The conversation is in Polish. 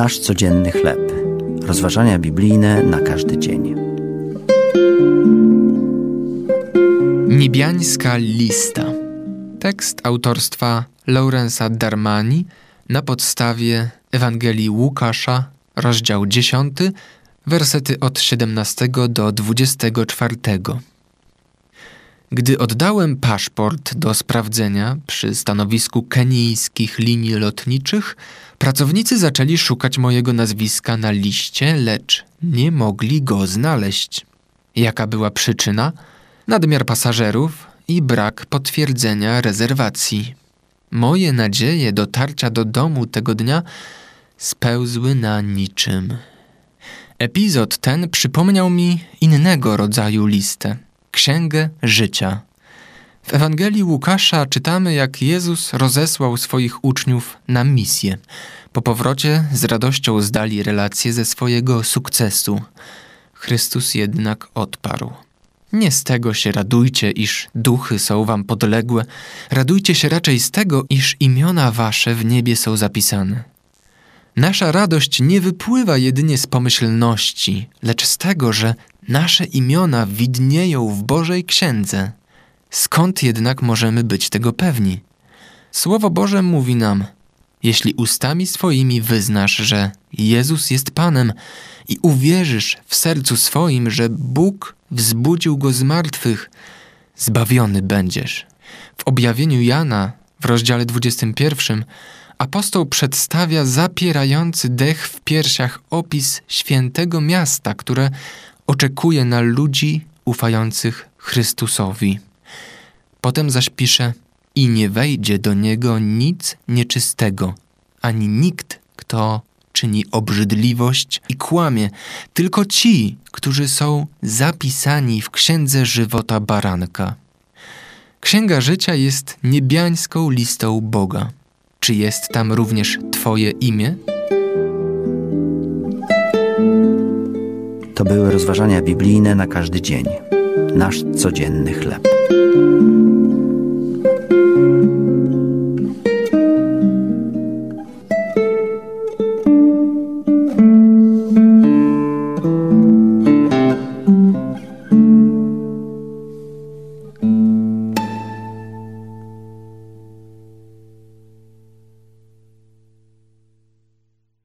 Nasz codzienny chleb. Rozważania biblijne na każdy dzień. Niebiańska lista. Tekst autorstwa Laurensa Darmani na podstawie Ewangelii Łukasza, rozdział 10, wersety od 17 do 24. Gdy oddałem paszport do sprawdzenia przy stanowisku kenijskich linii lotniczych, pracownicy zaczęli szukać mojego nazwiska na liście, lecz nie mogli go znaleźć. Jaka była przyczyna? Nadmiar pasażerów i brak potwierdzenia rezerwacji. Moje nadzieje dotarcia do domu tego dnia spełzły na niczym. Epizod ten przypomniał mi innego rodzaju listę Księgę Życia. W Ewangelii Łukasza czytamy, jak Jezus rozesłał swoich uczniów na misję. Po powrocie z radością zdali relacje ze swojego sukcesu. Chrystus jednak odparł. Nie z tego się radujcie, iż duchy są wam podległe, radujcie się raczej z tego, iż imiona wasze w niebie są zapisane. Nasza radość nie wypływa jedynie z pomyślności, lecz z tego, że nasze imiona widnieją w Bożej Księdze. Skąd jednak możemy być tego pewni? Słowo Boże mówi nam: Jeśli ustami swoimi wyznasz, że Jezus jest Panem i uwierzysz w sercu swoim, że Bóg wzbudził go z martwych, zbawiony będziesz. W objawieniu Jana w rozdziale 21 apostoł przedstawia zapierający dech w piersiach opis świętego miasta, które oczekuje na ludzi ufających Chrystusowi. Potem zaś pisze: I nie wejdzie do niego nic nieczystego, ani nikt, kto czyni obrzydliwość i kłamie, tylko ci, którzy są zapisani w księdze żywota baranka. Księga życia jest niebiańską listą Boga. Czy jest tam również Twoje imię? To były rozważania biblijne na każdy dzień. Nasz codzienny chleb.